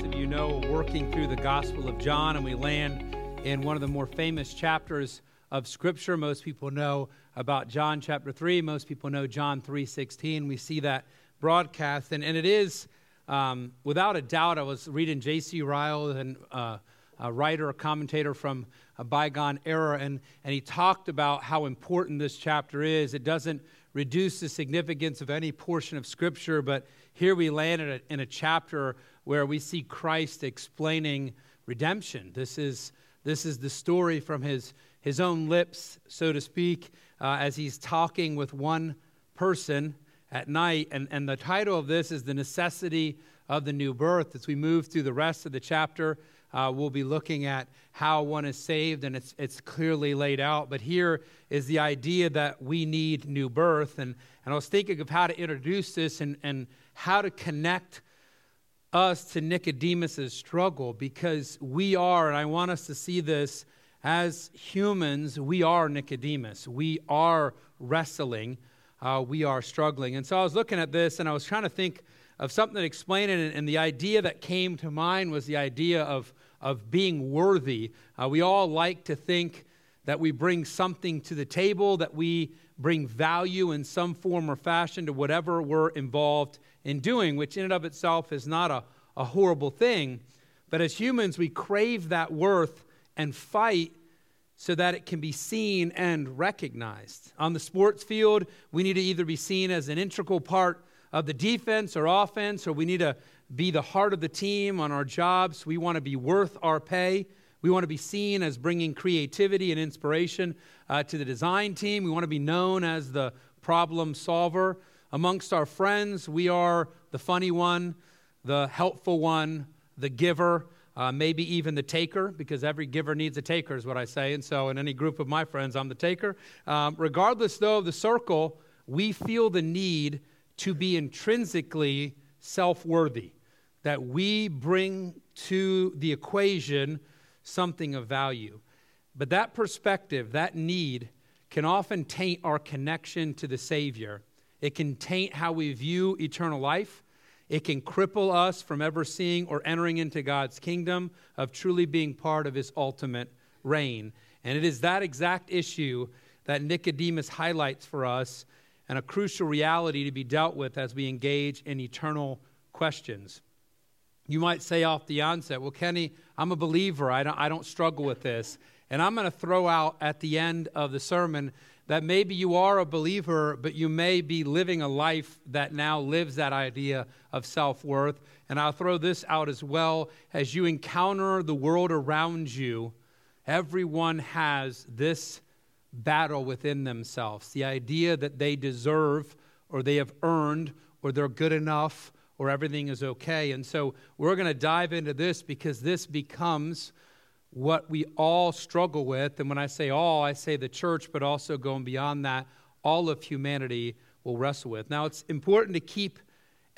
most of you know, working through the Gospel of John, and we land in one of the more famous chapters of Scripture. Most people know about John chapter 3. Most people know John 3.16. We see that broadcast, and, and it is, um, without a doubt, I was reading J.C. Ryle, and, uh, a writer, a commentator from a bygone era, and, and he talked about how important this chapter is. It doesn't reduce the significance of any portion of Scripture, but here we land in a, in a chapter where we see Christ explaining redemption. This is, this is the story from his, his own lips, so to speak, uh, as he's talking with one person at night. And, and the title of this is The Necessity of the New Birth. As we move through the rest of the chapter, uh, we'll be looking at how one is saved, and it's, it's clearly laid out. But here is the idea that we need new birth. And, and I was thinking of how to introduce this and, and how to connect us to Nicodemus's struggle because we are, and I want us to see this as humans, we are Nicodemus. We are wrestling, uh, we are struggling. And so I was looking at this and I was trying to think of something that explained it, and the idea that came to mind was the idea of, of being worthy. Uh, we all like to think that we bring something to the table, that we bring value in some form or fashion to whatever we're involved in doing, which in and of itself is not a, a horrible thing. But as humans, we crave that worth and fight so that it can be seen and recognized. On the sports field, we need to either be seen as an integral part of the defense or offense, or we need to be the heart of the team on our jobs. We want to be worth our pay. We want to be seen as bringing creativity and inspiration uh, to the design team. We want to be known as the problem solver. Amongst our friends, we are the funny one, the helpful one, the giver, uh, maybe even the taker, because every giver needs a taker, is what I say. And so, in any group of my friends, I'm the taker. Um, regardless, though, of the circle, we feel the need to be intrinsically self worthy, that we bring to the equation something of value. But that perspective, that need, can often taint our connection to the Savior. It can taint how we view eternal life. It can cripple us from ever seeing or entering into God's kingdom, of truly being part of His ultimate reign. And it is that exact issue that Nicodemus highlights for us and a crucial reality to be dealt with as we engage in eternal questions. You might say off the onset, Well, Kenny, I'm a believer. I don't, I don't struggle with this. And I'm going to throw out at the end of the sermon that maybe you are a believer, but you may be living a life that now lives that idea of self worth. And I'll throw this out as well. As you encounter the world around you, everyone has this battle within themselves the idea that they deserve or they have earned or they're good enough or everything is okay. And so we're going to dive into this because this becomes what we all struggle with. And when I say all, I say the church, but also going beyond that, all of humanity will wrestle with. Now, it's important to keep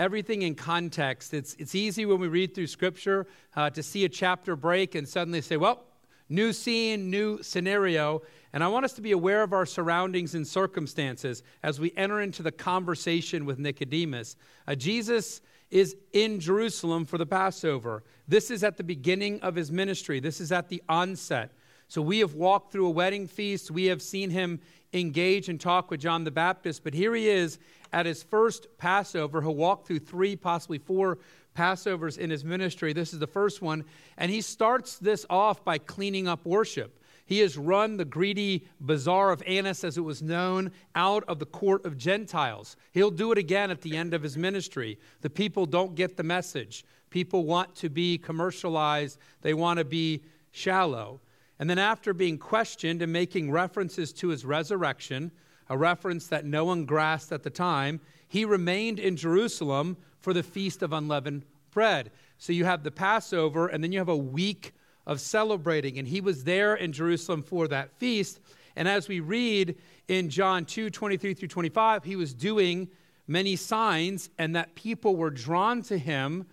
everything in context. It's, it's easy when we read through Scripture uh, to see a chapter break and suddenly say, well, new scene, new scenario. And I want us to be aware of our surroundings and circumstances as we enter into the conversation with Nicodemus. Uh, Jesus is in Jerusalem for the Passover. This is at the beginning of his ministry, this is at the onset. So we have walked through a wedding feast, we have seen him engage and talk with John the Baptist, but here he is at his first Passover. He'll walk through three, possibly four Passovers in his ministry. This is the first one. And he starts this off by cleaning up worship. He has run the greedy bazaar of Annas, as it was known, out of the court of Gentiles. He'll do it again at the end of his ministry. The people don't get the message. People want to be commercialized, they want to be shallow. And then, after being questioned and making references to his resurrection, a reference that no one grasped at the time, he remained in Jerusalem for the Feast of Unleavened Bread. So you have the Passover, and then you have a week of celebrating. And he was there in Jerusalem for that feast. And as we read in John 2 23 through 25, he was doing many signs, and that people were drawn to him,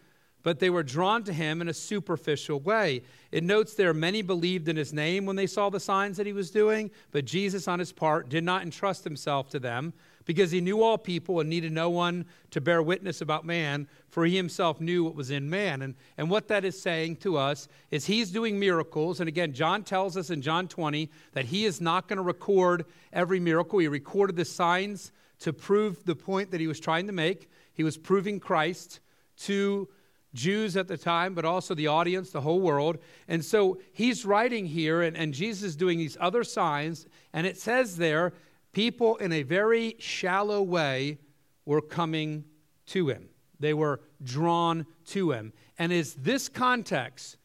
but they were drawn to him in a superficial way. It notes there many believed in his name when they saw the signs that he was doing, but Jesus, on his part, did not entrust himself to them, because he knew all people and needed no one to bear witness about man, for he himself knew what was in man. And, and what that is saying to us is he's doing miracles. And again, John tells us in John 20 that he is not going to record every miracle. He recorded the signs to prove the point that he was trying to make. He was proving Christ to Jews at the time, but also the audience, the whole world. And so he's writing here, and, and Jesus is doing these other signs, and it says there people in a very shallow way were coming to him. They were drawn to him. And it's this context,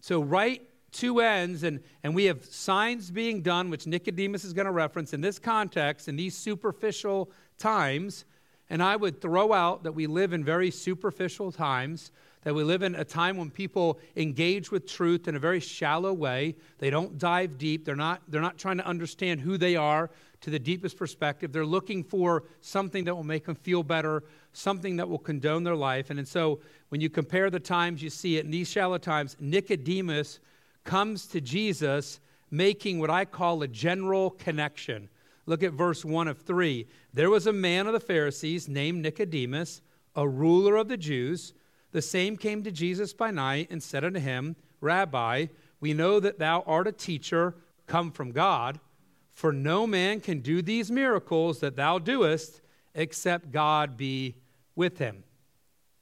so right two ends, and, and we have signs being done, which Nicodemus is going to reference in this context, in these superficial times. And I would throw out that we live in very superficial times, that we live in a time when people engage with truth in a very shallow way. They don't dive deep. They're not, they're not trying to understand who they are to the deepest perspective. They're looking for something that will make them feel better, something that will condone their life. And, and so when you compare the times, you see it in these shallow times, Nicodemus comes to Jesus making what I call a general connection. Look at verse 1 of 3. There was a man of the Pharisees named Nicodemus, a ruler of the Jews. The same came to Jesus by night and said unto him, Rabbi, we know that thou art a teacher come from God, for no man can do these miracles that thou doest except God be with him.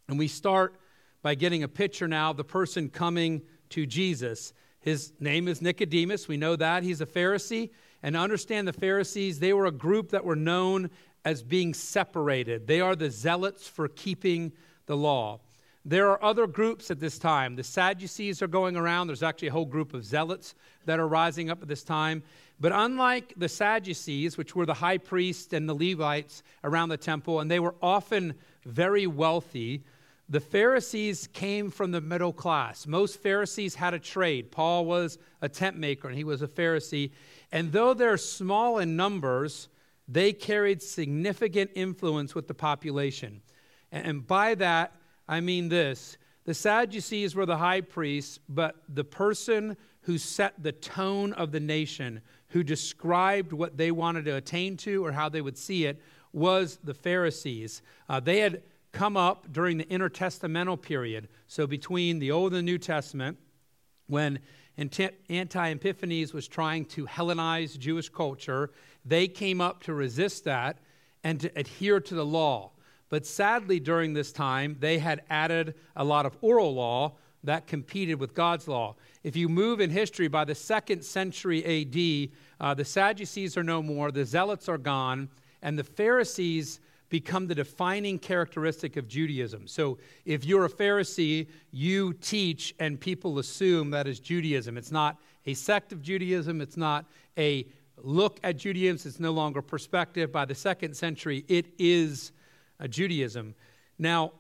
And we start by getting a picture now of the person coming to Jesus. His name is Nicodemus. We know that. He's a Pharisee. And understand the Pharisees, they were a group that were known as being separated. They are the zealots for keeping the law. There are other groups at this time. The Sadducees are going around. There's actually a whole group of zealots that are rising up at this time. But unlike the Sadducees, which were the high priests and the Levites around the temple, and they were often very wealthy, the Pharisees came from the middle class. Most Pharisees had a trade. Paul was a tent maker, and he was a Pharisee. And though they're small in numbers, they carried significant influence with the population. And by that, I mean this the Sadducees were the high priests, but the person who set the tone of the nation, who described what they wanted to attain to or how they would see it, was the Pharisees. Uh, they had come up during the intertestamental period, so between the Old and the New Testament, when Antiochus Epiphanes was trying to Hellenize Jewish culture, they came up to resist that and to adhere to the law. But sadly, during this time, they had added a lot of oral law that competed with God's law. If you move in history, by the second century AD, uh, the Sadducees are no more, the Zealots are gone, and the Pharisees become the defining characteristic of Judaism. So if you're a Pharisee, you teach and people assume that is Judaism. It's not a sect of Judaism, it's not a look at Judaism, it's no longer perspective. By the second century, it is Uh, Judaism. Now,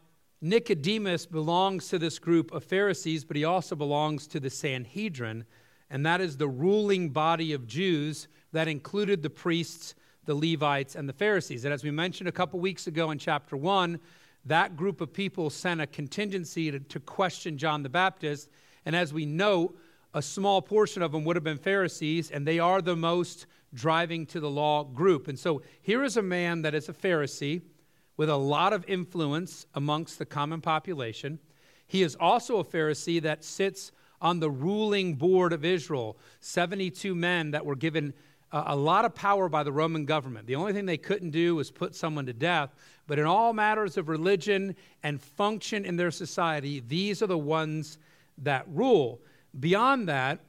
Nicodemus belongs to this group of Pharisees, but he also belongs to the Sanhedrin, and that is the ruling body of Jews that included the priests the Levites, and the Pharisees. And as we mentioned a couple weeks ago in chapter 1, that group of people sent a contingency to, to question John the Baptist. And as we know, a small portion of them would have been Pharisees, and they are the most driving to the law group. And so here is a man that is a Pharisee with a lot of influence amongst the common population. He is also a Pharisee that sits on the ruling board of Israel, 72 men that were given uh, a lot of power by the Roman government. The only thing they couldn't do was put someone to death. But in all matters of religion and function in their society, these are the ones that rule. Beyond that,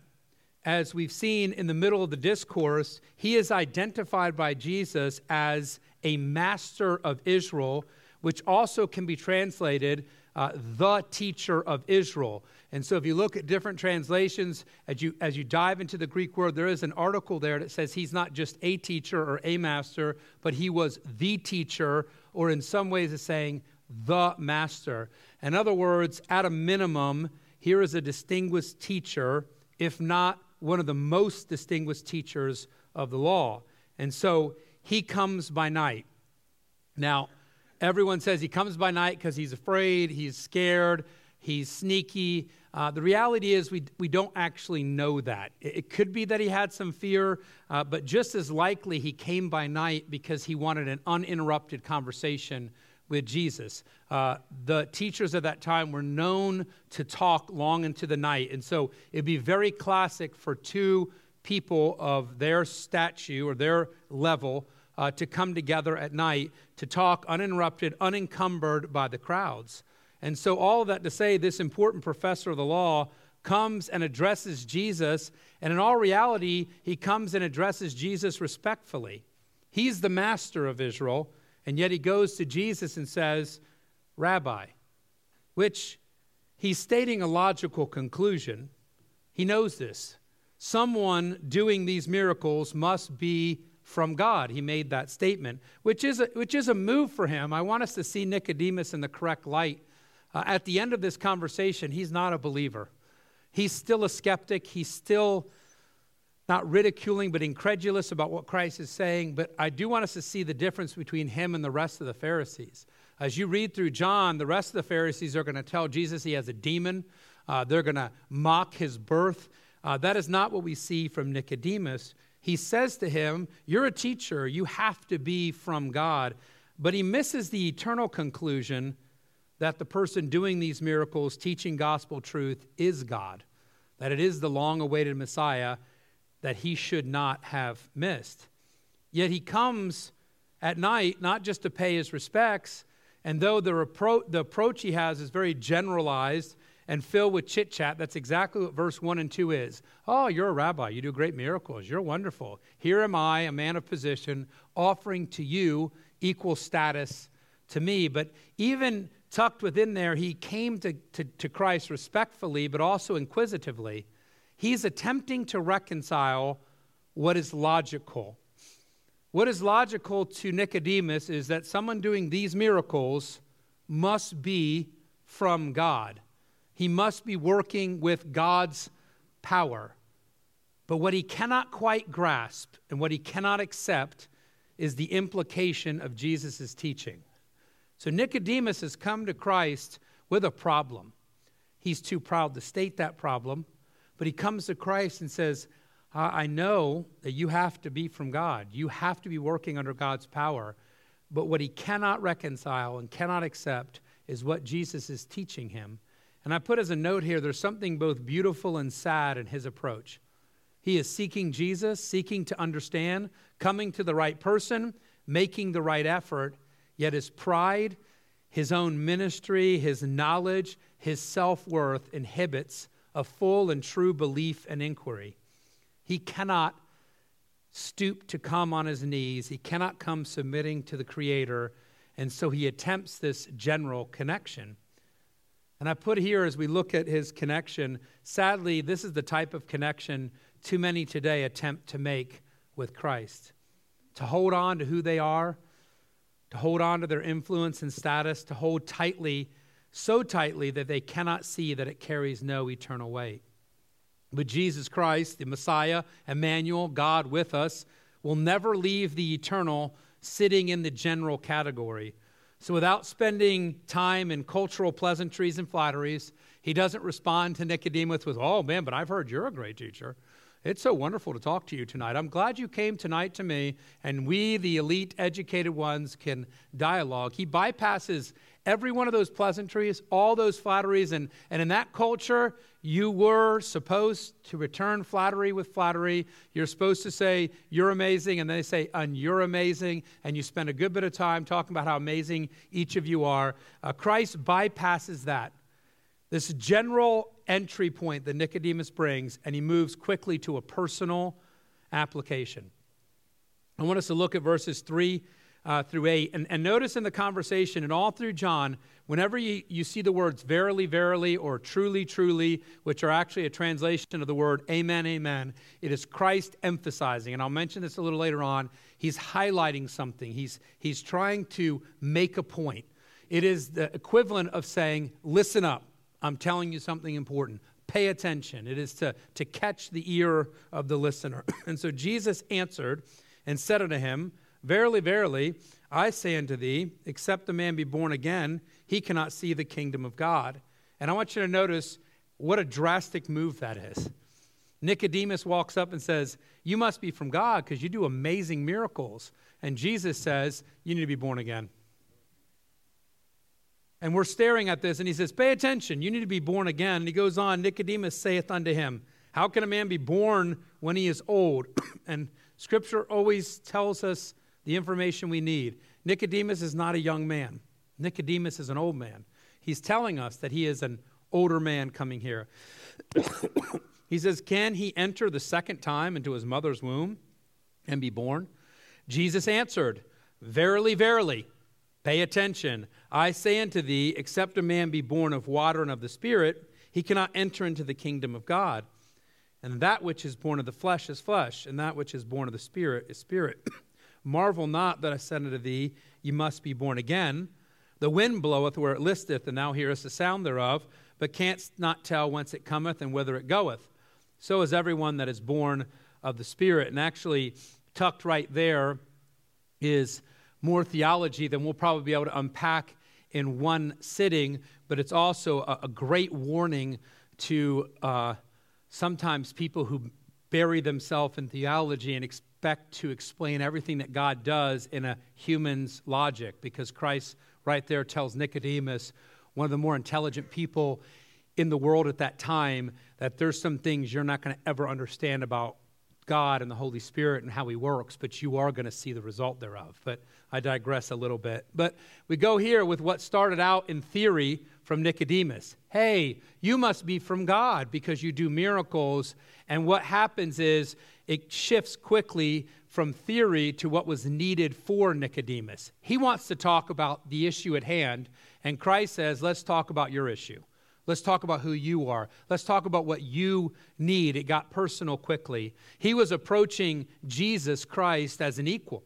as we've seen in the middle of the discourse, he is identified by Jesus as a master of Israel, which also can be translated uh, the teacher of Israel. And so if you look at different translations, as you, as you dive into the Greek word, there is an article there that says he's not just a teacher or a master, but he was the teacher, or in some ways it's saying the master. In other words, at a minimum, here is a distinguished teacher, if not one of the most distinguished teachers of the law. And so he comes by night. Now, everyone says he comes by night because he's afraid, he's scared he's sneaky. Uh, the reality is, we, we don't actually know that. It, it could be that he had some fear, uh, but just as likely he came by night because he wanted an uninterrupted conversation with Jesus. Uh, the teachers of that time were known to talk long into the night. And so it'd be very classic for two people of their statue or their level uh, to come together at night to talk uninterrupted, unencumbered by the crowds. And so, all of that to say, this important professor of the law comes and addresses Jesus. And in all reality, he comes and addresses Jesus respectfully. He's the master of Israel. And yet he goes to Jesus and says, Rabbi, which he's stating a logical conclusion. He knows this. Someone doing these miracles must be from God. He made that statement, which is a, which is a move for him. I want us to see Nicodemus in the correct light. Uh, at the end of this conversation, he's not a believer. He's still a skeptic. He's still not ridiculing, but incredulous about what Christ is saying. But I do want us to see the difference between him and the rest of the Pharisees. As you read through John, the rest of the Pharisees are going to tell Jesus he has a demon. Uh, they're going to mock his birth. Uh, that is not what we see from Nicodemus. He says to him, You're a teacher. You have to be from God. But he misses the eternal conclusion that the person doing these miracles, teaching gospel truth, is God, that it is the long awaited Messiah that he should not have missed. Yet he comes at night not just to pay his respects, and though the, repro- the approach he has is very generalized and filled with chit chat, that's exactly what verse 1 and 2 is. Oh, you're a rabbi. You do great miracles. You're wonderful. Here am I, a man of position, offering to you equal status to me. But even tucked within there, he came to, to, to Christ respectfully, but also inquisitively. He's attempting to reconcile what is logical. What is logical to Nicodemus is that someone doing these miracles must be from God. He must be working with God's power. But what he cannot quite grasp and what he cannot accept is the implication of Jesus' teaching. So Nicodemus has come to Christ with a problem. He's too proud to state that problem. But he comes to Christ and says, I know that you have to be from God. You have to be working under God's power. But what he cannot reconcile and cannot accept is what Jesus is teaching him. And I put as a note here there's something both beautiful and sad in his approach. He is seeking Jesus, seeking to understand, coming to the right person, making the right effort, yet his pride, his own ministry, his knowledge, his self worth inhibits a full and true belief and inquiry. He cannot stoop to come on his knees, he cannot come submitting to the Creator, and so he attempts this general connection. And I put here as we look at his connection, sadly, this is the type of connection too many today attempt to make with Christ. To hold on to who they are, to hold on to their influence and status, to hold tightly so tightly that they cannot see that it carries no eternal weight. But Jesus Christ, the Messiah, Emmanuel, God with us, will never leave the eternal sitting in the general category. So, without spending time in cultural pleasantries and flatteries, he doesn't respond to Nicodemus with, Oh, man, but I've heard you're a great teacher. It's so wonderful to talk to you tonight. I'm glad you came tonight to me, and we, the elite educated ones, can dialogue. He bypasses every one of those pleasantries, all those flatteries. And, and in that culture, you were supposed to return flattery with flattery. You're supposed to say, You're amazing. And they say, And you're amazing. And you spend a good bit of time talking about how amazing each of you are. Uh, Christ bypasses that. This general entry point that Nicodemus brings, and he moves quickly to a personal application. I want us to look at verses 3 uh, through 8. And, and notice in the conversation and all through John, whenever you, you see the words verily, verily, or truly, truly, which are actually a translation of the word amen, amen, it is Christ emphasizing. And I'll mention this a little later on. He's highlighting something, he's, he's trying to make a point. It is the equivalent of saying, listen up, I'm telling you something important. Pay attention. It is to, to catch the ear of the listener. and so Jesus answered and said unto him, Verily, verily, I say unto thee, except a man be born again, he cannot see the kingdom of God. And I want you to notice what a drastic move that is. Nicodemus walks up and says, You must be from God because you do amazing miracles. And Jesus says, You need to be born again. And we're staring at this, and he says, Pay attention, you need to be born again. And he goes on, Nicodemus saith unto him, How can a man be born when he is old? and scripture always tells us the information we need. Nicodemus is not a young man, Nicodemus is an old man. He's telling us that he is an older man coming here. he says, Can he enter the second time into his mother's womb and be born? Jesus answered, Verily, verily, pay attention. I say unto thee, except a man be born of water and of the Spirit, he cannot enter into the kingdom of God. And that which is born of the flesh is flesh, and that which is born of the Spirit is spirit. Marvel not that I said unto thee, You must be born again. The wind bloweth where it listeth, and thou hearest the sound thereof, but canst not tell whence it cometh and whither it goeth. So is everyone that is born of the Spirit. And actually, tucked right there is more theology than we'll probably be able to unpack in one sitting, but it's also a, a great warning to uh, sometimes people who bury themselves in theology and expect to explain everything that God does in a human's logic, because Christ right there tells Nicodemus, one of the more intelligent people in the world at that time, that there's some things you're not going to ever understand about God and the Holy Spirit and how He works, but you are going to see the result thereof. But I digress a little bit. But we go here with what started out in theory from Nicodemus. Hey, you must be from God because you do miracles. And what happens is it shifts quickly from theory to what was needed for Nicodemus. He wants to talk about the issue at hand, and Christ says, let's talk about your issue. Let's talk about who you are. Let's talk about what you need. It got personal quickly. He was approaching Jesus Christ as an equal.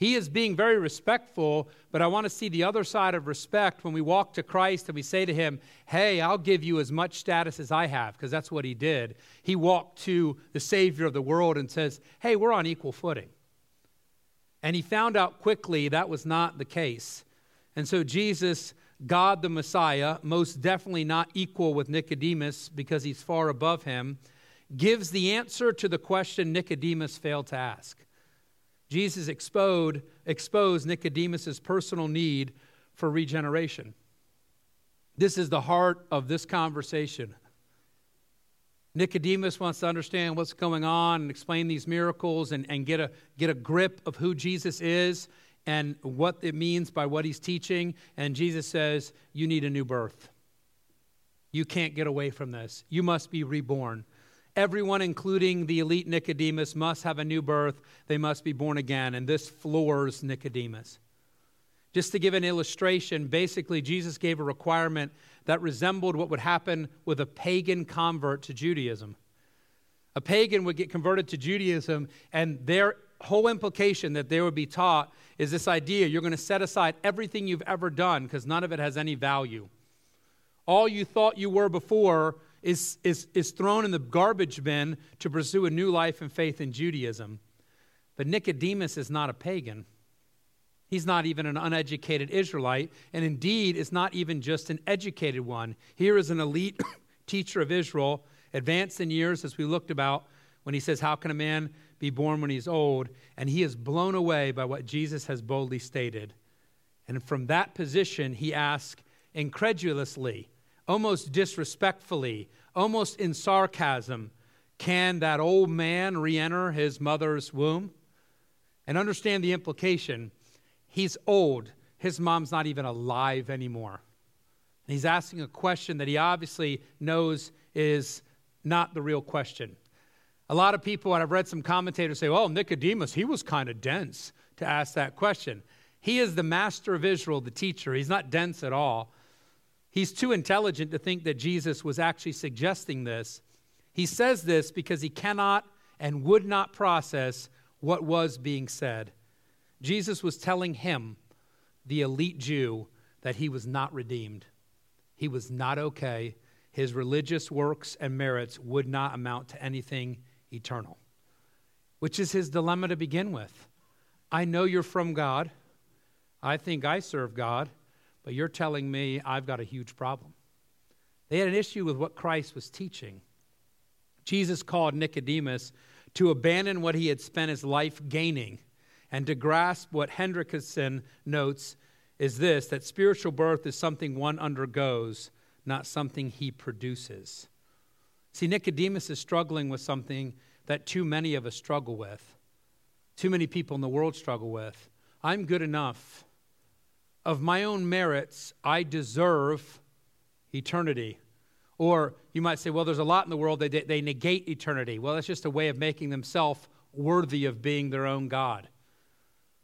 He is being very respectful, but I want to see the other side of respect when we walk to Christ and we say to him, Hey, I'll give you as much status as I have, because that's what he did. He walked to the Savior of the world and says, Hey, we're on equal footing. And he found out quickly that was not the case. And so Jesus, God the Messiah, most definitely not equal with Nicodemus because he's far above him, gives the answer to the question Nicodemus failed to ask. Jesus exposed, exposed Nicodemus' personal need for regeneration. This is the heart of this conversation. Nicodemus wants to understand what's going on and explain these miracles and, and get, a, get a grip of who Jesus is and what it means by what he's teaching. And Jesus says, You need a new birth. You can't get away from this. You must be reborn. Everyone, including the elite Nicodemus, must have a new birth. They must be born again. And this floors Nicodemus. Just to give an illustration, basically, Jesus gave a requirement that resembled what would happen with a pagan convert to Judaism. A pagan would get converted to Judaism, and their whole implication that they would be taught is this idea you're going to set aside everything you've ever done because none of it has any value. All you thought you were before is, is, is thrown in the garbage bin to pursue a new life and faith in Judaism. But Nicodemus is not a pagan. He's not even an uneducated Israelite, and indeed is not even just an educated one. Here is an elite teacher of Israel, advanced in years, as we looked about, when he says, How can a man be born when he's old? And he is blown away by what Jesus has boldly stated. And from that position, he asks incredulously, almost disrespectfully, almost in sarcasm, can that old man re enter his mother's womb? And understand the implication. He's old. His mom's not even alive anymore. And he's asking a question that he obviously knows is not the real question. A lot of people, and I've read some commentators say, well, Nicodemus, he was kind of dense to ask that question. He is the master of Israel, the teacher. He's not dense at all. He's too intelligent to think that Jesus was actually suggesting this. He says this because he cannot and would not process what was being said. Jesus was telling him, the elite Jew, that he was not redeemed. He was not okay. His religious works and merits would not amount to anything eternal, which is his dilemma to begin with. I know you're from God. I think I serve God. But you're telling me I've got a huge problem. They had an issue with what Christ was teaching. Jesus called Nicodemus to abandon what he had spent his life gaining and to grasp what Hendriksen notes is this that spiritual birth is something one undergoes, not something he produces. See, Nicodemus is struggling with something that too many of us struggle with. Too many people in the world struggle with. I'm good enough. Of my own merits, I deserve eternity. Or you might say, well, there's a lot in the world, they, they negate eternity. Well, that's just a way of making themselves worthy of being their own God.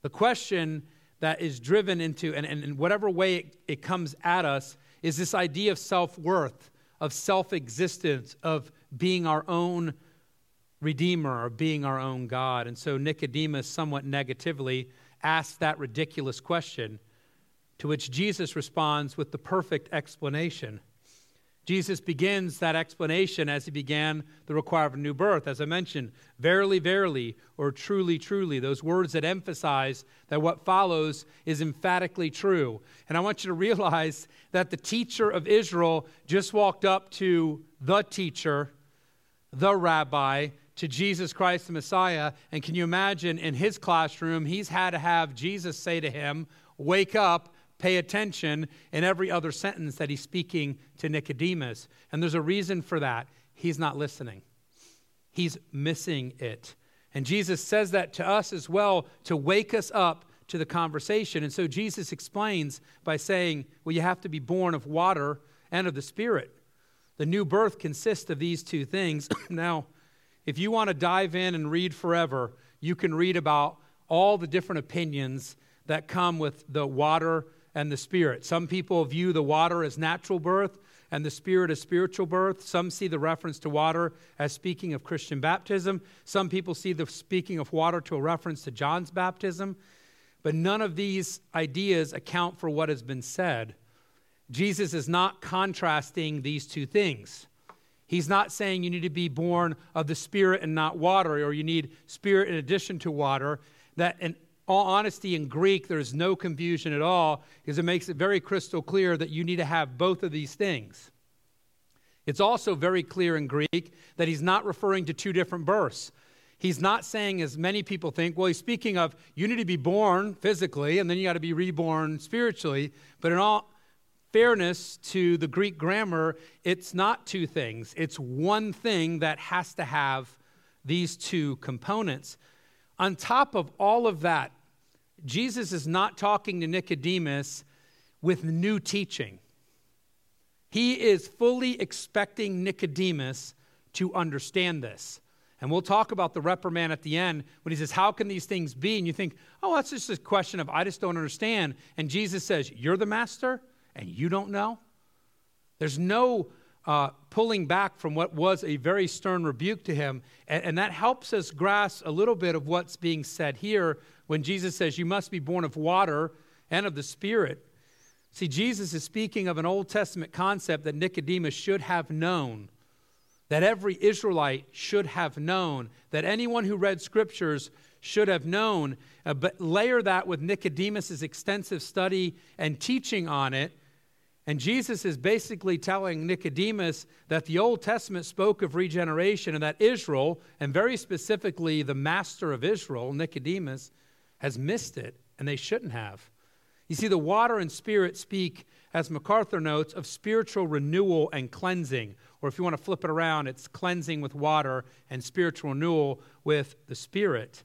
The question that is driven into, and, and in whatever way it, it comes at us, is this idea of self worth, of self existence, of being our own Redeemer, or being our own God. And so Nicodemus, somewhat negatively, asks that ridiculous question, to which Jesus responds with the perfect explanation. Jesus begins that explanation as he began the requirement of new birth. As I mentioned, verily, verily, or truly, truly, those words that emphasize that what follows is emphatically true. And I want you to realize that the teacher of Israel just walked up to the teacher, the rabbi, to Jesus Christ the Messiah. And can you imagine in his classroom, he's had to have Jesus say to him, Wake up pay attention in every other sentence that he's speaking to Nicodemus. And there's a reason for that. He's not listening, he's missing it. And Jesus says that to us as well to wake us up to the conversation. And so Jesus explains by saying, well, you have to be born of water and of the Spirit. The new birth consists of these two things. now, if you want to dive in and read forever, you can read about all the different opinions that come with the water and the Spirit. Some people view the water as natural birth and the Spirit as spiritual birth. Some see the reference to water as speaking of Christian baptism. Some people see the speaking of water to a reference to John's baptism. But none of these ideas account for what has been said. Jesus is not contrasting these two things. He's not saying you need to be born of the Spirit and not water, or you need Spirit in addition to water. That an all honesty, in Greek, there's no confusion at all because it makes it very crystal clear that you need to have both of these things. It's also very clear in Greek that he's not referring to two different births. He's not saying, as many people think, well, he's speaking of you need to be born physically and then you got to be reborn spiritually. But in all fairness to the Greek grammar, it's not two things, it's one thing that has to have these two components. On top of all of that, Jesus is not talking to Nicodemus with new teaching. He is fully expecting Nicodemus to understand this. And we'll talk about the reprimand at the end when he says, How can these things be? And you think, Oh, that's just a question of, I just don't understand. And Jesus says, You're the master and you don't know? There's no uh, pulling back from what was a very stern rebuke to him. And, and that helps us grasp a little bit of what's being said here when Jesus says, You must be born of water and of the Spirit. See, Jesus is speaking of an Old Testament concept that Nicodemus should have known, that every Israelite should have known, that anyone who read scriptures should have known. Uh, but layer that with Nicodemus's extensive study and teaching on it and Jesus is basically telling Nicodemus that the Old Testament spoke of regeneration and that Israel, and very specifically the master of Israel, Nicodemus, has missed it, and they shouldn't have. You see, the water and spirit speak, as MacArthur notes, of spiritual renewal and cleansing. Or if you want to flip it around, it's cleansing with water and spiritual renewal with the spirit.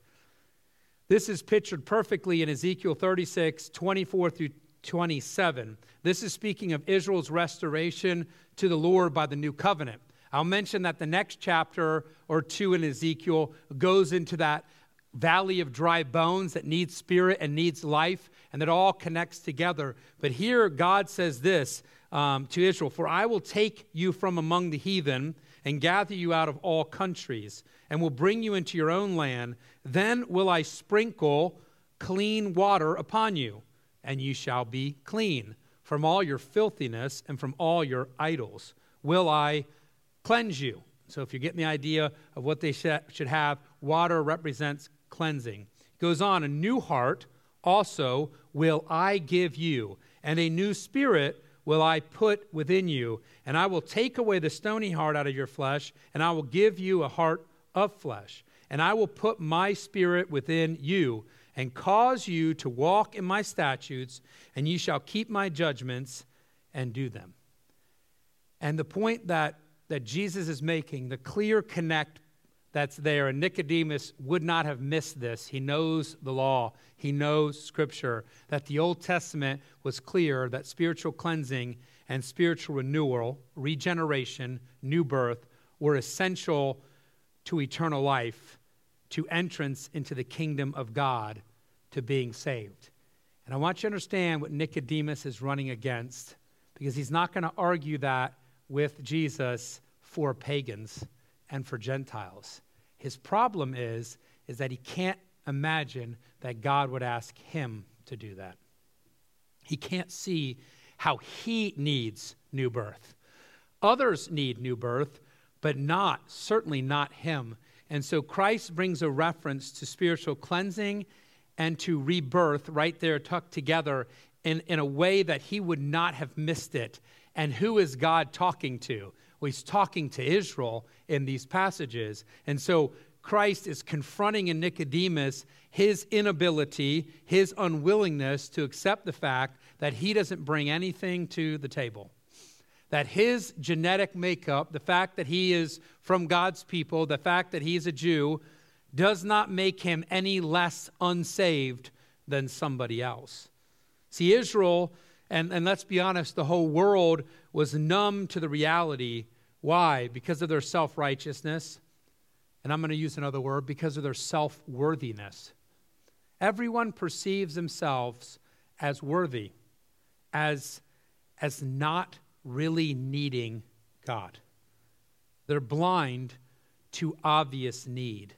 This is pictured perfectly in Ezekiel 36, 24 through 27. This is speaking of Israel's restoration to the Lord by the new covenant. I'll mention that the next chapter or two in Ezekiel goes into that valley of dry bones that needs spirit and needs life, and that all connects together. But here, God says this um, to Israel For I will take you from among the heathen and gather you out of all countries, and will bring you into your own land. Then will I sprinkle clean water upon you and you shall be clean. From all your filthiness and from all your idols will I cleanse you. So, if you're getting the idea of what they should have, water represents cleansing. It goes on, a new heart also will I give you, and a new spirit will I put within you, and I will take away the stony heart out of your flesh, and I will give you a heart of flesh. And I will put my spirit within you, and cause you to walk in my statutes, and ye shall keep my judgments and do them. And the point that, that Jesus is making, the clear connect that's there, and Nicodemus would not have missed this. He knows the law, he knows Scripture, that the Old Testament was clear that spiritual cleansing and spiritual renewal, regeneration, new birth, were essential to eternal life, to entrance into the kingdom of God, to being saved. And I want you to understand what Nicodemus is running against, because he's not going to argue that with Jesus for pagans and for Gentiles. His problem is, is that he can't imagine that God would ask him to do that. He can't see how he needs new birth. Others need new birth, but not, certainly not him. And so Christ brings a reference to spiritual cleansing and to rebirth right there tucked together in, in a way that he would not have missed it. And who is God talking to? Well, he's talking to Israel in these passages. And so Christ is confronting in Nicodemus his inability, his unwillingness to accept the fact that he doesn't bring anything to the table. That his genetic makeup, the fact that he is from God's people, the fact that he's a Jew, does not make him any less unsaved than somebody else. See, Israel, and, and let's be honest, the whole world was numb to the reality. Why? Because of their self righteousness. And I'm going to use another word because of their self worthiness. Everyone perceives themselves as worthy, as, as not really needing God. They're blind to obvious need.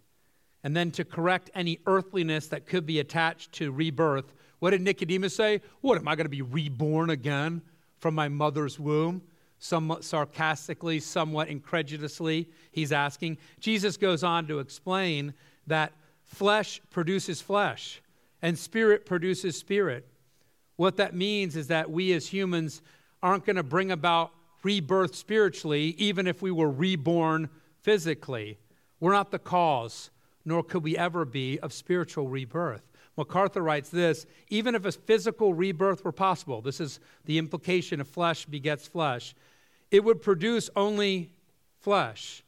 And then to correct any earthliness that could be attached to rebirth, what did Nicodemus say? What, am I going to be reborn again from my mother's womb? Somewhat sarcastically, somewhat incredulously, he's asking. Jesus goes on to explain that flesh produces flesh and spirit produces spirit. What that means is that we as humans aren't going to bring about rebirth spiritually, even if we were reborn physically. We're not the cause, nor could we ever be, of spiritual rebirth. MacArthur writes this even if a physical rebirth were possible, this is the implication of flesh begets flesh, it would produce only flesh.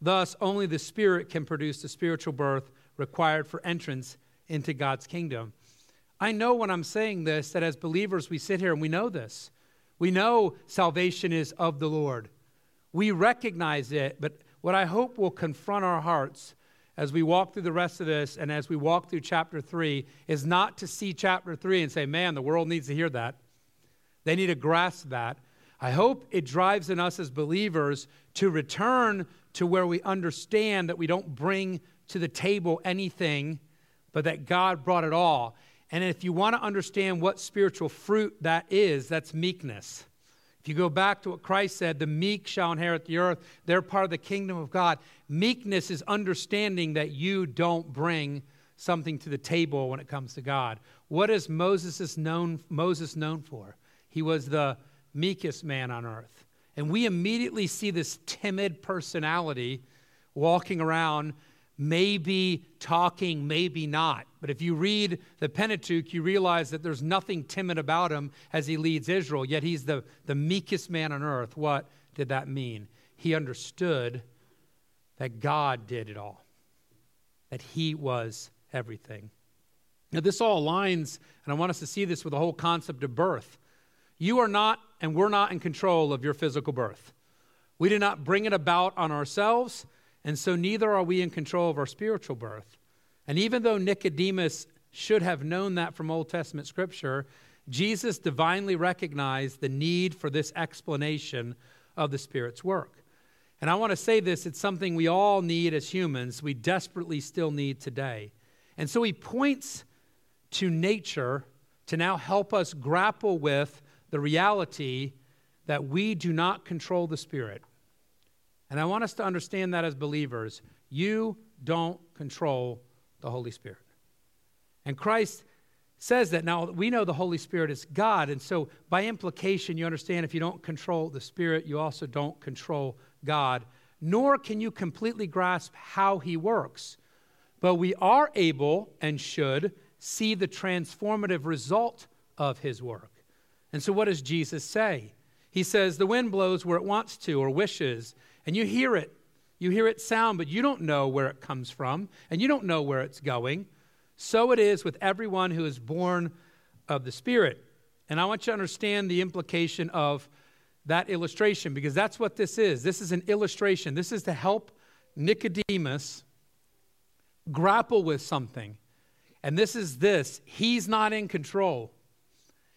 Thus, only the Spirit can produce the spiritual birth required for entrance into God's kingdom. I know when I'm saying this that as believers, we sit here and we know this. We know salvation is of the Lord. We recognize it, but what I hope will confront our hearts as we walk through the rest of this and as we walk through chapter 3 is not to see chapter 3 and say, man, the world needs to hear that. They need to grasp that. I hope it drives in us as believers to return to where we understand that we don't bring to the table anything, but that God brought it all. And if you want to understand what spiritual fruit that is, that's meekness. If you go back to what Christ said, the meek shall inherit the earth, they're part of the kingdom of God. Meekness is understanding that you don't bring something to the table when it comes to God. What is Moses known, Moses known for? He was the meekest man on earth. And we immediately see this timid personality walking around, maybe talking, maybe not. But if you read the Pentateuch, you realize that there's nothing timid about him as he leads Israel, yet he's the, the meekest man on earth. What did that mean? He understood that God did it all, that he was everything. Now, this all aligns, and I want us to see this with the whole concept of birth. You are not, and we're not in control of your physical birth. We did not bring it about on ourselves, and so neither are we in control of our spiritual birth. And even though Nicodemus should have known that from Old Testament scripture, Jesus divinely recognized the need for this explanation of the Spirit's work. And I want to say this it's something we all need as humans, we desperately still need today. And so he points to nature to now help us grapple with the reality that we do not control the Spirit. And I want us to understand that as believers. You don't control the Holy Spirit. And Christ says that. Now, we know the Holy Spirit is God, and so by implication, you understand if you don't control the Spirit, you also don't control God, nor can you completely grasp how He works. But we are able and should see the transformative result of His work. And so, what does Jesus say? He says, The wind blows where it wants to or wishes, and you hear it. You hear it sound, but you don't know where it comes from, and you don't know where it's going. So it is with everyone who is born of the Spirit. And I want you to understand the implication of that illustration because that's what this is. This is an illustration. This is to help Nicodemus grapple with something. And this is this He's not in control.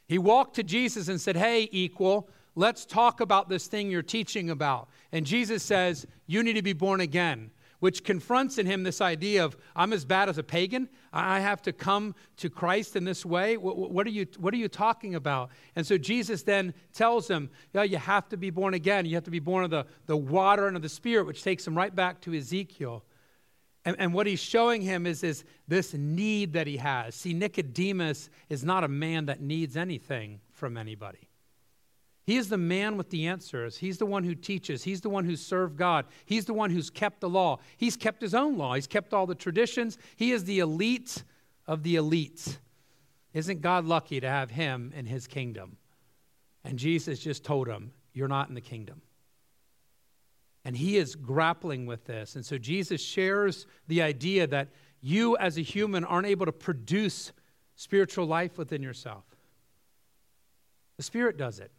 He walked to Jesus and said, Hey, equal, let's talk about this thing you're teaching about. And Jesus says, You need to be born again which confronts in him this idea of, I'm as bad as a pagan. I have to come to Christ in this way. What, what, are, you, what are you talking about? And so Jesus then tells him, yeah, you have to be born again. You have to be born of the, the water and of the Spirit, which takes him right back to Ezekiel. And, and what he's showing him is, is this need that he has. See, Nicodemus is not a man that needs anything from anybody. He is the man with the answers. He's the one who teaches. He's the one who served God. He's the one who's kept the law. He's kept his own law. He's kept all the traditions. He is the elite of the elites. Isn't God lucky to have him in his kingdom? And Jesus just told him, You're not in the kingdom. And he is grappling with this. And so Jesus shares the idea that you, as a human, aren't able to produce spiritual life within yourself. The Spirit does it.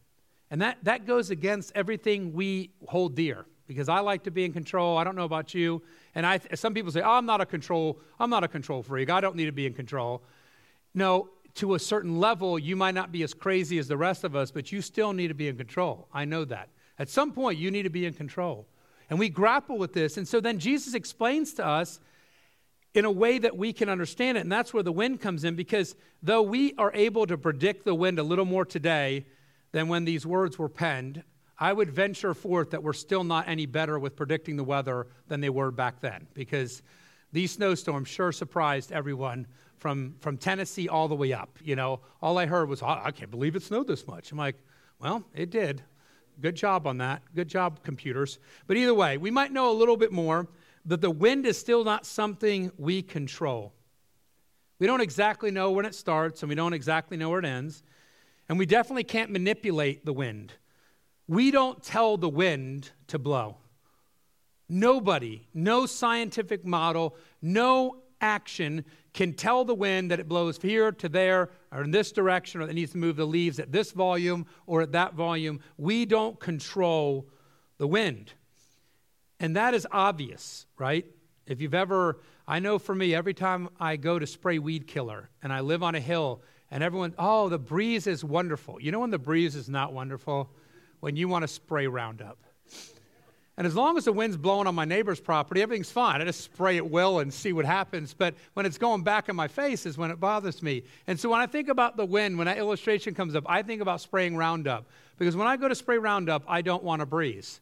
And that, that goes against everything we hold dear because I like to be in control. I don't know about you. And I, some people say, oh, I'm not a control, I'm not a control freak. I don't need to be in control. No, to a certain level, you might not be as crazy as the rest of us, but you still need to be in control. I know that. At some point, you need to be in control. And we grapple with this. And so then Jesus explains to us in a way that we can understand it. And that's where the wind comes in because though we are able to predict the wind a little more today, than when these words were penned, I would venture forth that we're still not any better with predicting the weather than they were back then because these snowstorms sure surprised everyone from, from Tennessee all the way up. You know, all I heard was, oh, I can't believe it snowed this much. I'm like, well, it did. Good job on that. Good job, computers. But either way, we might know a little bit more that the wind is still not something we control. We don't exactly know when it starts and we don't exactly know where it ends. And we definitely can't manipulate the wind. We don't tell the wind to blow. Nobody, no scientific model, no action can tell the wind that it blows here to there or in this direction or that it needs to move the leaves at this volume or at that volume. We don't control the wind. And that is obvious, right? If you've ever, I know for me, every time I go to spray weed killer and I live on a hill and everyone, oh, the breeze is wonderful. You know when the breeze is not wonderful? When you want to spray Roundup. And as long as the wind's blowing on my neighbor's property, everything's fine. I just spray it well and see what happens. But when it's going back in my face is when it bothers me. And so when I think about the wind, when that illustration comes up, I think about spraying Roundup. Because when I go to spray Roundup, I don't want a breeze.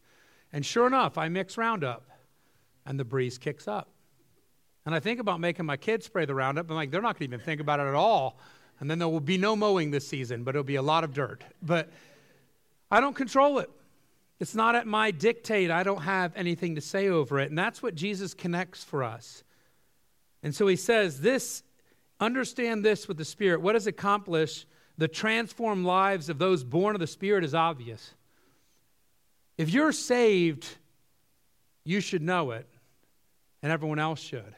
And sure enough, I mix Roundup, and the breeze kicks up. And I think about making my kids spray the Roundup. I'm like, they're not going to even think about it at all and then there will be no mowing this season, but it'll be a lot of dirt. But I don't control it. It's not at my dictate. I don't have anything to say over it. And that's what Jesus connects for us. And so he says, This, understand this with the Spirit. What does accomplish the transformed lives of those born of the Spirit is obvious. If you're saved, you should know it, and everyone else should.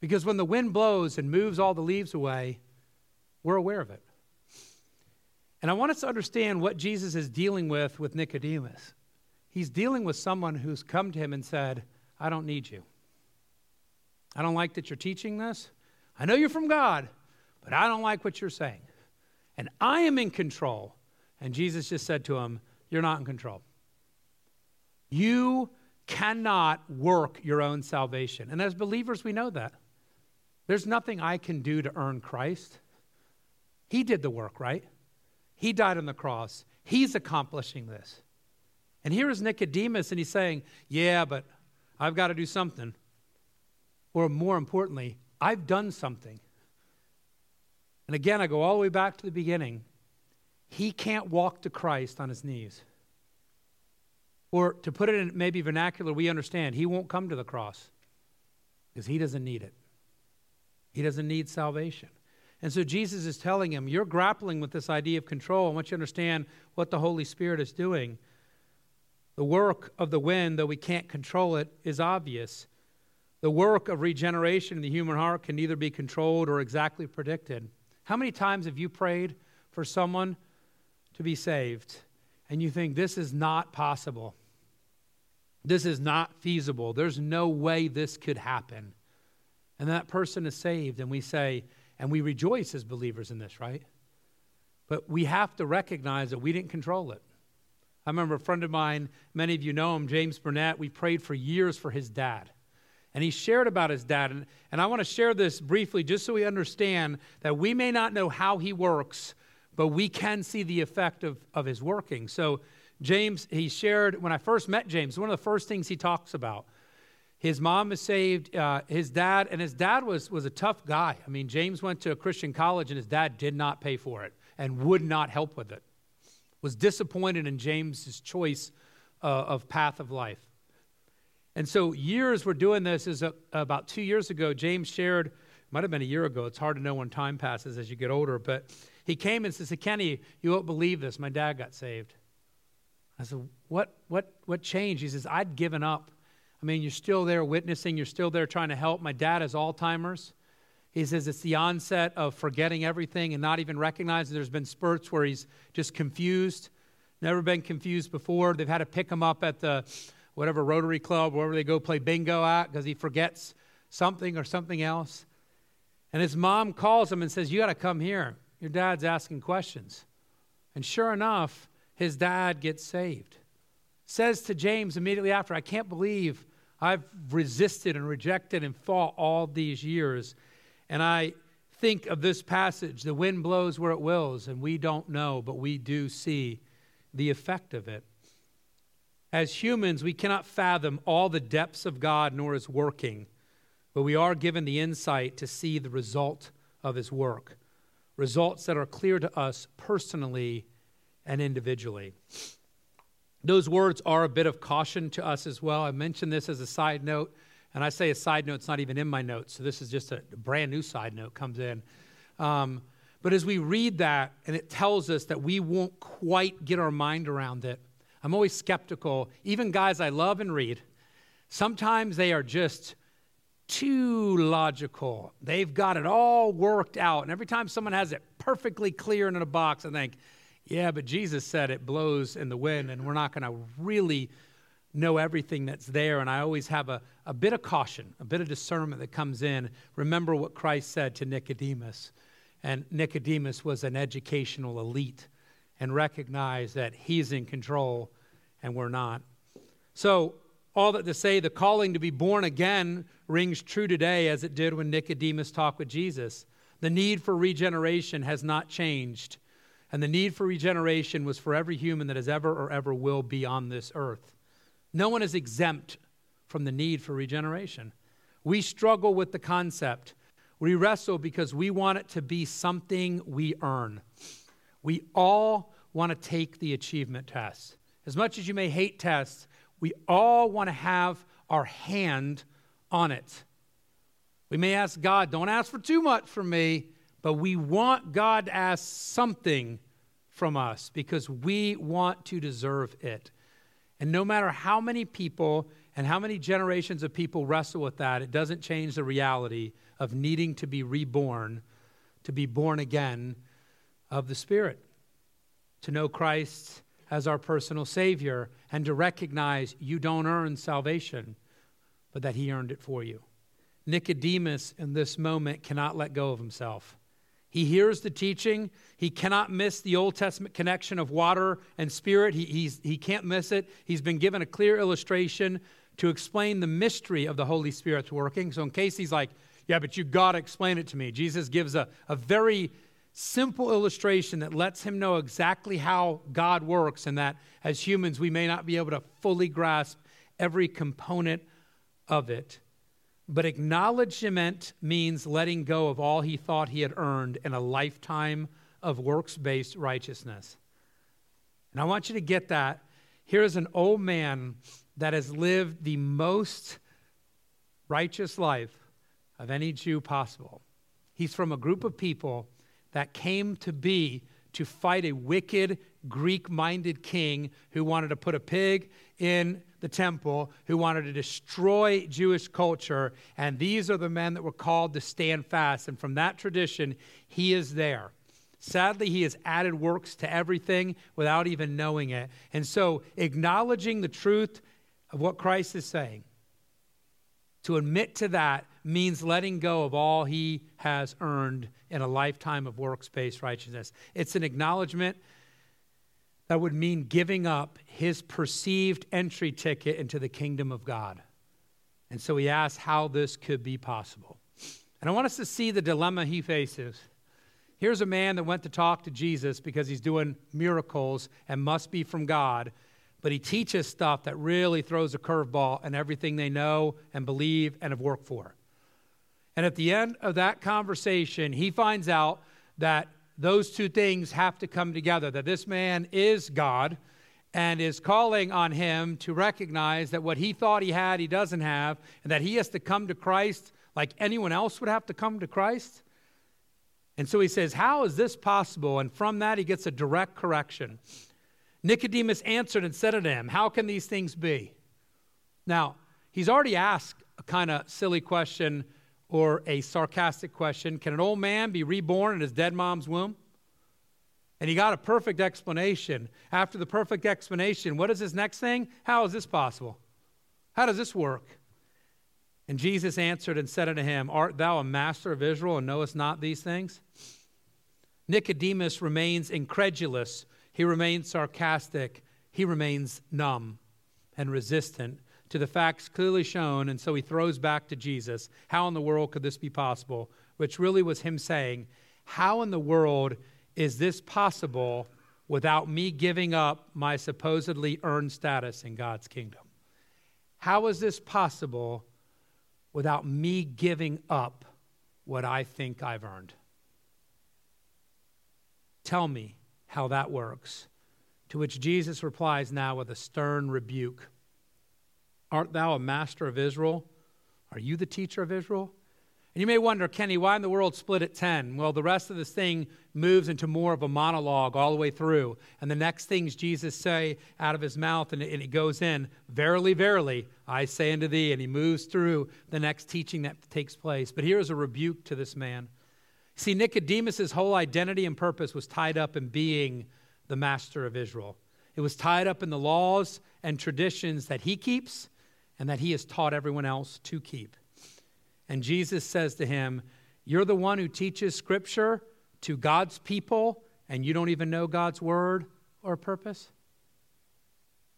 Because when the wind blows and moves all the leaves away, we're aware of it. And I want us to understand what Jesus is dealing with with Nicodemus. He's dealing with someone who's come to him and said, I don't need you. I don't like that you're teaching this. I know you're from God, but I don't like what you're saying. And I am in control. And Jesus just said to him, You're not in control. You cannot work your own salvation. And as believers, we know that. There's nothing I can do to earn Christ. He did the work, right? He died on the cross. He's accomplishing this. And here is Nicodemus, and he's saying, Yeah, but I've got to do something. Or more importantly, I've done something. And again, I go all the way back to the beginning. He can't walk to Christ on his knees. Or to put it in maybe vernacular we understand, he won't come to the cross because he doesn't need it. He doesn't need salvation. And so Jesus is telling him, You're grappling with this idea of control. I want you to understand what the Holy Spirit is doing. The work of the wind, though we can't control it, is obvious. The work of regeneration in the human heart can neither be controlled or exactly predicted. How many times have you prayed for someone to be saved and you think this is not possible? This is not feasible. There's no way this could happen. And that person is saved, and we say, and we rejoice as believers in this, right? But we have to recognize that we didn't control it. I remember a friend of mine, many of you know him, James Burnett. We prayed for years for his dad. And he shared about his dad. And, and I want to share this briefly just so we understand that we may not know how he works, but we can see the effect of, of his working. So, James, he shared, when I first met James, one of the first things he talks about. His mom is saved, uh, his dad, and his dad was, was a tough guy. I mean, James went to a Christian college and his dad did not pay for it and would not help with it. Was disappointed in James's choice uh, of path of life. And so, years we're doing this is uh, about two years ago, James shared, might have been a year ago, it's hard to know when time passes as you get older, but he came and said, Kenny, you won't believe this. My dad got saved. I said, what, what, what changed? He says, I'd given up. I mean, you're still there witnessing, you're still there trying to help. My dad has Alzheimer's. He says it's the onset of forgetting everything and not even recognizing. There's been spurts where he's just confused, never been confused before. They've had to pick him up at the whatever Rotary Club, wherever they go play bingo at, because he forgets something or something else. And his mom calls him and says, You got to come here. Your dad's asking questions. And sure enough, his dad gets saved. Says to James immediately after, I can't believe I've resisted and rejected and fought all these years. And I think of this passage the wind blows where it wills, and we don't know, but we do see the effect of it. As humans, we cannot fathom all the depths of God nor his working, but we are given the insight to see the result of his work, results that are clear to us personally and individually. Those words are a bit of caution to us as well. I mentioned this as a side note, and I say a side note, it's not even in my notes, so this is just a brand new side note comes in. Um, but as we read that, and it tells us that we won't quite get our mind around it, I'm always skeptical. Even guys I love and read, sometimes they are just too logical. They've got it all worked out. And every time someone has it perfectly clear and in a box, I think, yeah, but Jesus said it blows in the wind, and we're not going to really know everything that's there. And I always have a, a bit of caution, a bit of discernment that comes in. Remember what Christ said to Nicodemus. And Nicodemus was an educational elite and recognized that he's in control and we're not. So, all that to say, the calling to be born again rings true today as it did when Nicodemus talked with Jesus. The need for regeneration has not changed. And the need for regeneration was for every human that has ever or ever will be on this earth. No one is exempt from the need for regeneration. We struggle with the concept. We wrestle because we want it to be something we earn. We all want to take the achievement test. As much as you may hate tests, we all want to have our hand on it. We may ask God, don't ask for too much from me, but we want God to ask something from us because we want to deserve it. And no matter how many people and how many generations of people wrestle with that, it doesn't change the reality of needing to be reborn, to be born again of the Spirit, to know Christ as our personal Savior, and to recognize you don't earn salvation, but that He earned it for you. Nicodemus, in this moment, cannot let go of himself. He hears the teaching. He cannot miss the Old Testament connection of water and spirit. He, he can't miss it. He's been given a clear illustration to explain the mystery of the Holy Spirit's working. So, in case he's like, yeah, but you got to explain it to me, Jesus gives a, a very simple illustration that lets him know exactly how God works, and that as humans, we may not be able to fully grasp every component of it. But acknowledgement means letting go of all he thought he had earned in a lifetime of works based righteousness. And I want you to get that. Here is an old man that has lived the most righteous life of any Jew possible. He's from a group of people that came to be to fight a wicked Greek minded king who wanted to put a pig in the temple, who wanted to destroy Jewish culture. And these are the men that were called to stand fast. And from that tradition, he is there. Sadly, he has added works to everything without even knowing it. And so, acknowledging the truth of what Christ is saying, to admit to that means letting go of all he has earned in a lifetime of works based righteousness. It's an acknowledgement that would mean giving up his perceived entry ticket into the kingdom of God. And so he asks how this could be possible. And I want us to see the dilemma he faces. Here's a man that went to talk to Jesus because he's doing miracles and must be from God, but he teaches stuff that really throws a curveball in everything they know and believe and have worked for. And at the end of that conversation, he finds out that those two things have to come together that this man is God and is calling on him to recognize that what he thought he had, he doesn't have, and that he has to come to Christ like anyone else would have to come to Christ. And so he says, How is this possible? And from that, he gets a direct correction. Nicodemus answered and said to him, How can these things be? Now, he's already asked a kind of silly question or a sarcastic question Can an old man be reborn in his dead mom's womb? And he got a perfect explanation. After the perfect explanation, what is his next thing? How is this possible? How does this work? And Jesus answered and said unto him, Art thou a master of Israel and knowest not these things? Nicodemus remains incredulous. He remains sarcastic. He remains numb and resistant to the facts clearly shown, and so he throws back to Jesus. How in the world could this be possible? Which really was him saying, How in the world is this possible without me giving up my supposedly earned status in God's kingdom? How is this possible without me giving up what I think I've earned? Tell me how that works. To which Jesus replies now with a stern rebuke. Art thou a master of Israel? Are you the teacher of Israel? And you may wonder, Kenny, why in the world split at 10? Well, the rest of this thing moves into more of a monologue all the way through. And the next things Jesus say out of his mouth, and it, goes in, Verily, verily, I say unto thee. And he moves through the next teaching that takes place. But here is a rebuke to this man. See, Nicodemus' whole identity and purpose was tied up in being the master of Israel. It was tied up in the laws and traditions that he keeps and that he has taught everyone else to keep. And Jesus says to him, You're the one who teaches Scripture to God's people, and you don't even know God's word or purpose?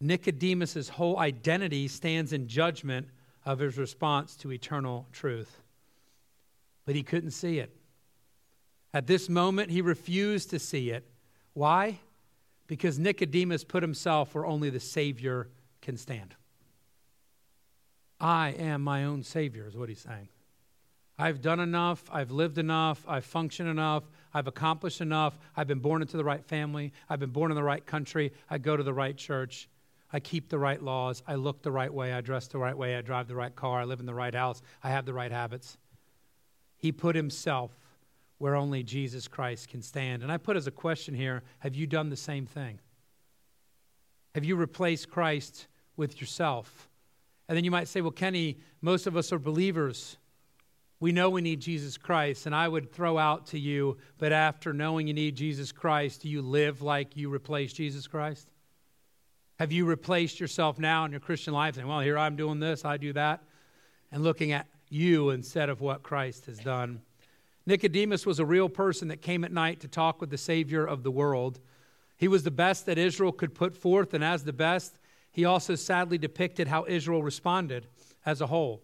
Nicodemus' whole identity stands in judgment of his response to eternal truth. But he couldn't see it. At this moment, he refused to see it. Why? Because Nicodemus put himself where only the Savior can stand. I am my own Savior, is what he's saying. I've done enough, I've lived enough, I've functioned enough, I've accomplished enough, I've been born into the right family, I've been born in the right country, I go to the right church, I keep the right laws, I look the right way, I dress the right way, I drive the right car, I live in the right house, I have the right habits. He put himself where only Jesus Christ can stand. And I put as a question here have you done the same thing? Have you replaced Christ with yourself? And then you might say, well, Kenny, most of us are believers. We know we need Jesus Christ. And I would throw out to you, but after knowing you need Jesus Christ, do you live like you replaced Jesus Christ? Have you replaced yourself now in your Christian life saying, well, here I'm doing this, I do that, and looking at you instead of what Christ has done? Nicodemus was a real person that came at night to talk with the Savior of the world. He was the best that Israel could put forth, and as the best, he also sadly depicted how Israel responded as a whole.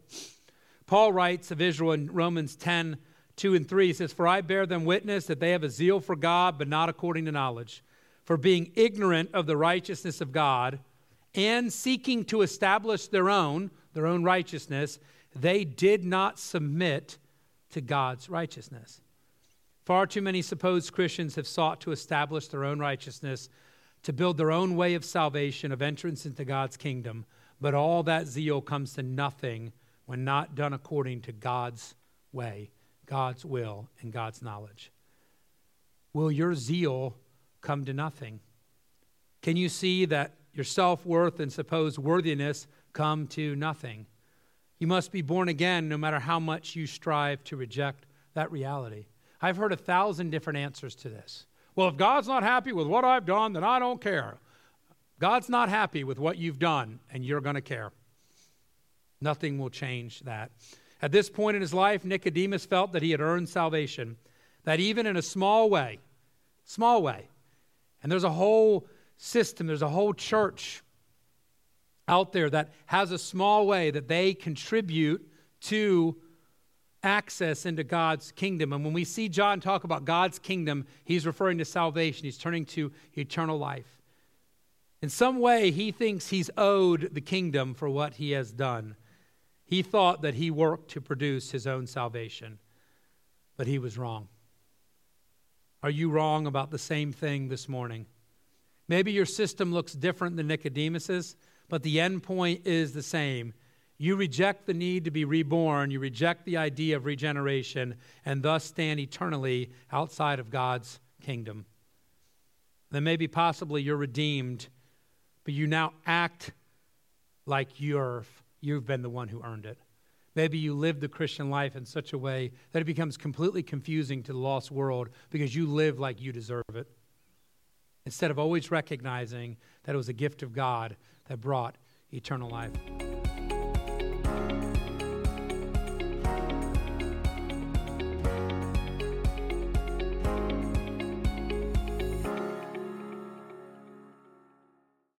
Paul writes of Israel in Romans 10 2 and 3. He says, For I bear them witness that they have a zeal for God, but not according to knowledge. For being ignorant of the righteousness of God and seeking to establish their own, their own righteousness, they did not submit to God's righteousness. Far too many supposed Christians have sought to establish their own righteousness, to build their own way of salvation, of entrance into God's kingdom, but all that zeal comes to nothing when not done according to God's way, God's will, and God's knowledge. Will your zeal come to nothing? Can you see that your self worth and supposed worthiness come to nothing? You must be born again no matter how much you strive to reject that reality. I've heard a thousand different answers to this. Well, if God's not happy with what I've done, then I don't care. God's not happy with what you've done, and you're going to care. Nothing will change that. At this point in his life, Nicodemus felt that he had earned salvation, that even in a small way, small way, and there's a whole system, there's a whole church out there that has a small way that they contribute to access into God's kingdom. And when we see John talk about God's kingdom, he's referring to salvation, he's turning to eternal life. In some way, he thinks he's owed the kingdom for what he has done. He thought that he worked to produce his own salvation, but he was wrong. Are you wrong about the same thing this morning? Maybe your system looks different than Nicodemus's, but the end point is the same. You reject the need to be reborn, you reject the idea of regeneration, and thus stand eternally outside of God's kingdom. Then maybe possibly you're redeemed, but you now act like you're, you've been the one who earned it. Maybe you live the Christian life in such a way that it becomes completely confusing to the lost world because you live like you deserve it. Instead of always recognizing that it was a gift of God that brought eternal life.